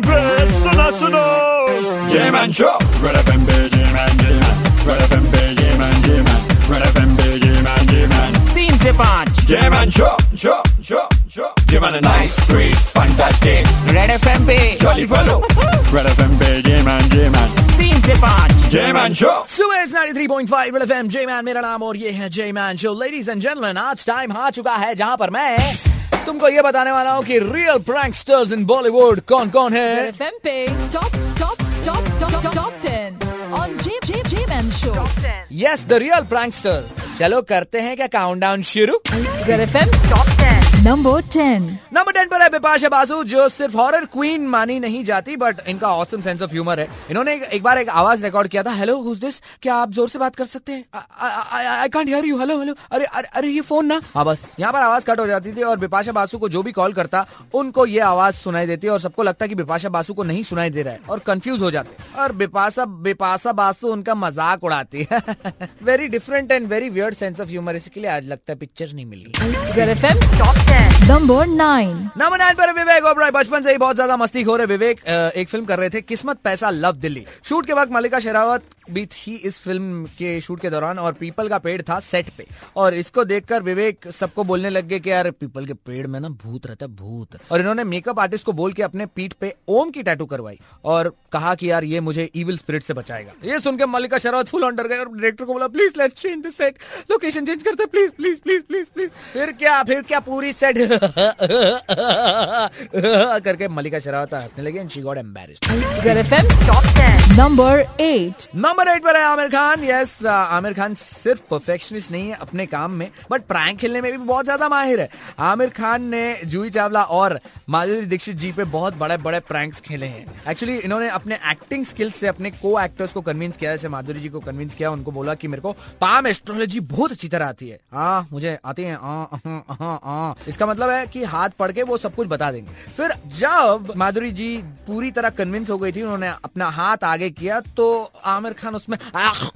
impressionasınız. Yemen Show. Red FM B, Yemen, Yemen. Red FM B, Yemen, Yemen. Red FM B, Yemen, Yemen. Pince Punch. Yemen Show, Show, Show. Yemen a nice street, fantastic. Red FM B. Jolly fellow. Red FM B, Yemen, Yemen. Pince Punch. Jaiman show सुबह 93.5 FM जयमान मेरा नाम और ये है Jaiman show ladies and gentleman आज time आ चुका है जहाँ पर मैं तुमको ये बताने वाला हूँ कि रियल प्रैंकस्टर्स इन बॉलीवुड कौन कौन है एफएम पे top top top top top 10 yes the real prankster चलो करते हैं क्या काउंटडाउन शुरू FM top ten number ten number ten पर है बिपाशा बासु जो सिर्फ़ हॉरर क्वीन मानी नहीं जाती बट इनका ऑसम सेंस ऑफ़ ह्यूमर है। इन्होंने एक, बार एक आवाज़ रिकॉर्ड किया था हेलो हुज दिस क्या आप ज़ोर से बात कर सकते हैं? I can't hear you hello hello अरे अरे अरे ये फ़ोन ना. हाँ बस। यहाँ पर आवाज़ कट हो जाती थी और बिपाशा बासु को जो भी कॉल करता उनको ये आवाज़ सुनाई देती और सबको लगता की बिपाशा बासु को नहीं सुनाई दे रहा है और कंफ्यूज हो जाते और बिपाशा बिपाशा बासु उनका मज़ाक उड़ाती है very different and very weird sense of humour इसके लिए आज लगता है पिक्चर नहीं मिली विवेक बचपन से ही बहुत ज़्यादा मस्ती हो रहे विवेक एक फ़िल्म कर रहे थे किस्मत पैसा लव दिल्ली। शूट के वक्त मलिका शेरावत भी थी इस फ़िल्म के शूट के दौरान और पीपल का पेड़ था सेट पे। और इसको देखकर विवेक सबको बोलने लग गए कि यार पीपल के पेड़ में ना भूत रहता है भूत। और इन्होंने मेकअप आर्टिस्ट को बोल के अपने पीठ पे ओम की टैटू करवाई और कहा कि यार ये मुझे इविल स्पिरिट से बचाएगा। ये सुन के मलिका शेरावत फुल अंडर गए और डायरेक्टर को बोला please let's change the set location change करते please please please please please फिर क्या फिर क्या पूरी सेट करके मलिका शेरावत हंसने लगी and she got ten number eight number eight पर है आमिर खान। यस आमिर खान सिर्फ़ परफेक्शनिस्ट नहीं है अपने काम में बट प्रैंक खेलने में भी बहुत ज़्यादा माहिर है। आमिर खान ने जूही चावला और माधुरी दीक्षित जी पे बहुत बड़े बड़े प्रैंक्स खेले हैं। एक्चुअली इन्होंने अपने एक्टिंग स्किल्स से अपने को एक्टर्स को कन्विंस किया जैसे माधुरी जी को कन्विंस किया उनको बोला कि मेरे को पाम एस्ट्रोलॉजी बहुत अच्छी तरह आती है। हाँ मुझे आती है हाँ, हाँ, हाँ, हाँ। इसका मतलब है कि हाथ पढ़ के वो सब कुछ बता देंगे। फिर जब माधुरी जी पूरी तरह कन्विंस हो गई थी उन्होंने अपना हाथ आगे किया तो आमिर खान उसमें आख,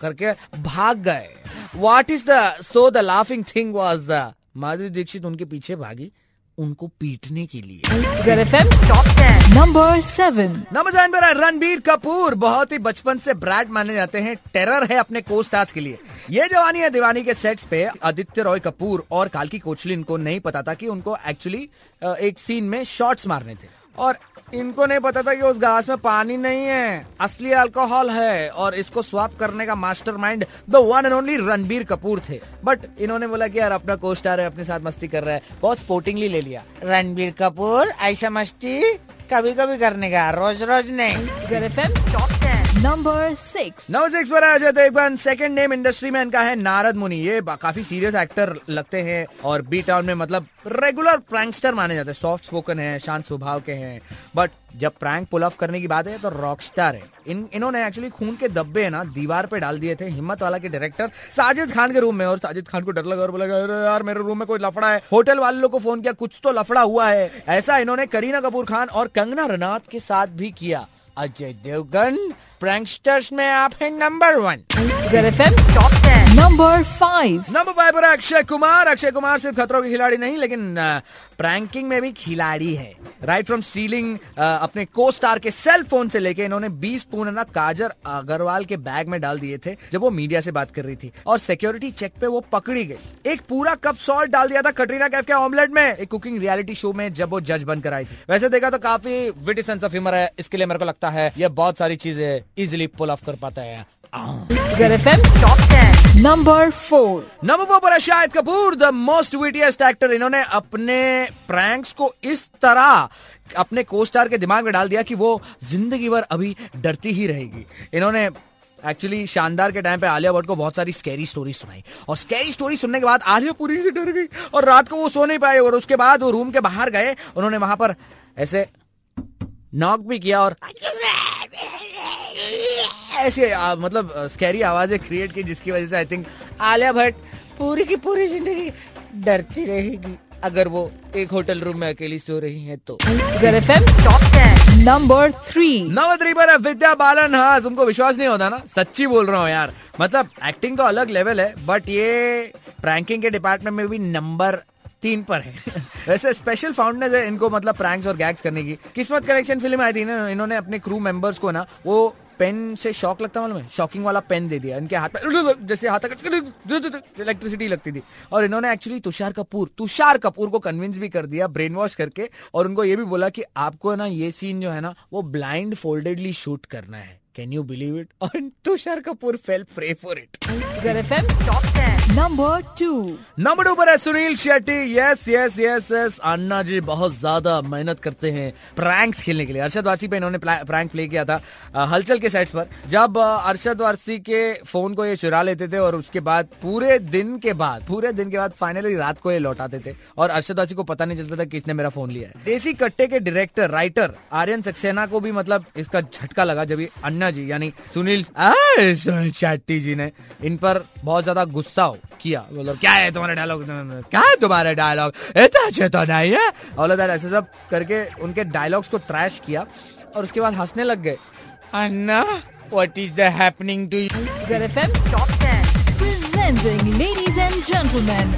करके भाग गए। What is the so the laughing thing was the Madhuri Dixit उनके पीछे भागी उनको पीटने के लिए। नंबर सेवन नंबर सेवन पर रणबीर कपूर बहुत ही बचपन से ब्रैड माने जाते हैं टेरर है अपने को स्टार्स के लिए। ये जवानी है दीवानी के सेट्स पे आदित्य रॉय कपूर और काल्की कोचलिन को नहीं पता था कि उनको एक्चुअली एक सीन में शॉट्स मारने थे। और इनको नहीं पता था कि उस घास में पानी नहीं है। असली अल्कोहल है और इसको स्वाप करने का mastermind the one and only Ranbir Kapoor थे। बट इन्होंने बोला कि यार अपना को स्टार है अपने साथ मस्ती कर रहा है। बहुत स्पोर्टिंगली ले लिया। रणबीर कपूर ऐसा मस्ती कभी कभी करने का रोज रोज नहीं नंबर सिक्स नंबर सिक्स पर आ जाते एक बार। सेकंड नेम इंडस्ट्री में इनका है नारद मुनि। ये काफ़ी सीरियस एक्टर लगते हैं और बी टाउन में मतलब रेगुलर प्रैंकस्टर माने जाते हैं। सॉफ्ट स्पोकन है, शांत स्वभाव के हैं। बट जब प्रैंक पुल ऑफ़ करने की बात है तो रॉक स्टार है। इन इन्होंने एक्चुअली खून के धब्बे ना, दीवार पे डाल दिए थे। हिम्मत वाला के डायरेक्टर साजिद खान के रूम में। और साजिद खान को डर लगा और बोला यार, मेरे रूम में कोई लफड़ा है। होटल वाले लोग को फ़ोन किया, कुछ तो लफड़ा हुआ है। ऐसा इन्होंने करीना कपूर खान और कंगना रनौत के साथ भी किया। अजय देवगन प्रैंकस्टर्स में आप हैं number one number five number five पर अक्षय कुमार. अक्षय कुमार सिर्फ़ खतरों के खिलाड़ी नहीं लेकिन प्रैंकिंग में भी खिलाड़ी है. राइट फ्रॉम स्टीलिंग अपने को स्टार के सेल फ़ोन से लेके इन्होंने 20 पून ना काजर अग्रवाल के बैग में डाल दिए थे जब वो मीडिया से बात कर रही थी और सिक्योरिटी चेक पे वो पकड़ी गई. एक पूरा कप सॉल्ट डाल दिया था कटरीना कैफ के ऑमलेट में एक कुकिंग रियलिटी शो में जब वो जज बनकर आई थी. वैसे देखा तो काफ़ी विटी सेंस ऑफ़ ह्यूमर है इसके लिए मेरे को लगता है ये बहुत सारी चीज़ें इजिली पुल ऑफ़ कर पाता है। नंबर फोर नंबर फोर पर Shahid Kapoor the most wittiest actor इन्होंने अपने प्रैंक्स को इस तरह अपने को स्टार के दिमाग में डाल दिया कि वो ज़िंदगी भर अभी डरती ही रहेगी। इन्होंने एक्चुअली शानदार के टाइम पे आलिया भट्ट को बहुत सारी स्कैरी स्टोरी सुनाई। और स्कैरी स्टोरी सुनने के बाद आलिया पूरी से डर गई और रात को वो सो नहीं पाए और उसके बाद वो रूम के बाहर गए। उन्होंने वहाँ पर ऐसे नॉक भी किया और ऐसे आ, मतलब स्कैरी आवाज़ें क्रिएट की जिसकी वजह से आई थिंक आलिया भट्ट पूरी की पूरी ज़िंदगी डरती रहेगी। अगर वो एक होटल रूम में अकेली सो रही है तो। टॉप टेन नंबर थ्री पर विद्या बालन हाँ तुमको विश्वास नहीं होता ना। सच्ची बोल रहा हूँ यार। मतलब एक्टिंग तो अलग लेवल है बट ये प्रैंकिंग के डिपार्टमेंट में भी नंबर तीन पर है। वैसे स्पेशल फाउंडनेस है इनको मतलब प्रैंक्स और गैग्स करने की। किस्मत कलेक्शन फ़िल्म आई थी ना इन्होंने अपने क्रू मेंबर्स को ना वो पेन से शॉक लगता मालूम है? शॉकिंग वाला पेन दे दिया, इनके हाथ में, जैसे हाथ इलेक्ट्रिसिटी लगती थी। और इन्होंने एक्चुअली तुषार कपूर तुषार कपूर को कन्विंस भी कर दिया ब्रेन वॉश करके, और उनको ये भी बोला कि आपको ना ये सीन जो है ना, वो ब्लाइंड फोल्डेडली शूट करना है। कैन यू बिलीव इट और Tushar Kapoor fell prey for it Red FM Top 10. Number 2. Number two पर है Suniel Shetty. Yes yes yes yes Anna ji बहुत ज़्यादा मेहनत करते हैं प्रैंक्स खेलने के लिए। अरशद वारसी पे इन्होंने प्रैंक प्ले किया था हलचल के सेट्स पर। जब अरशद वारसी के फ़ोन को ये चुरा लेते थे और उसके बाद पूरे दिन के बाद पूरे दिन के बाद फाइनली रात को ये लौटाते थे। और अरशद वारसी को पता नहीं चलता था किसने मेरा फ़ोन लिया है। देसी कट्टे के डायरेक्टर राइटर आर्यन सक्सेना को भी मतलब इसका झटका लगा जब ये अन्ना जी यानी सुनील शेट्टी जी ने इन पर बहुत ज़्यादा गुस्सा हो- किया। मतलब क्या है तुम्हारा डायलॉग क्या है तुम्हारा डायलॉग इतना अच्छे तो नहीं है और ऐसे सब करके उनके डायलॉग्स को ट्रैश किया और उसके बाद हंसने लग गए। Anna what is the happening to you Top 10. Presenting, ladies and gentlemen,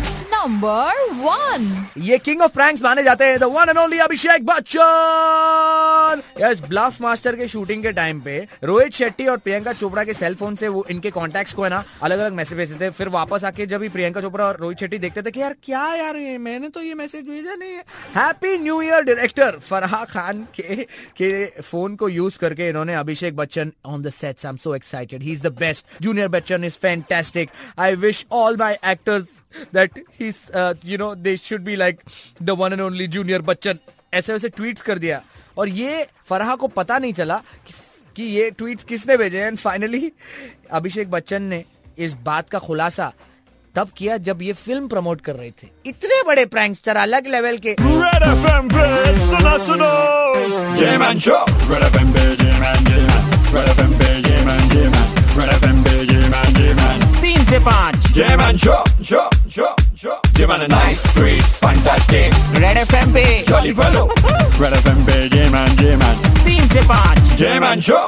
number 1. ये किंग ऑफ़ प्रैंक्स माने जाते हैं the one and only Abhishek Bachchan yes bluff master के शूटिंग के टाइम पे रोहित शेट्टी और प्रियंका चोपड़ा के सेल फ़ोन से वो इनके कॉन्टैक्ट्स को है ना अलग अलग मैसेज भेजते थे। फिर वापस आके जब प्रियंका चोपड़ा और रोहित शेट्टी देखते थे कि यार क्या यार ये, मैंने तो ये मैसेज भेजा नहीं है। Happy new year director Farah Khan के के फ़ोन को यूज़ करके इन्होंने Abhishek Bachchan on the sets I am so excited he is the best junior Bachchan is fantastic I wish all my actors that he's uh, you know they should be like the one and only junior Bachchan ऐसे वैसे tweets कर दिया। और ये फरहा को पता नहीं चला कि, कि ये ट्वीट्स किसने भेजे एंड फाइनली अभिषेक बच्चन ने इस बात का खुलासा तब किया जब ये फ़िल्म प्रमोट कर रहे थे। इतने बड़े प्रैंकस्टर अलग लेवल के। Red FM सुना सुनो। J-Man Show Red FM पे J-Man J-Man Red FM पे J-Man J-Man Red FM पे J-Man J-Man तीन से पाँच। Show Show Show Show J-Man a nice, sweet, fantastic red F पे Jolly fellow Red FM पे J-Man J-Man तीन से पाँच J-Man Show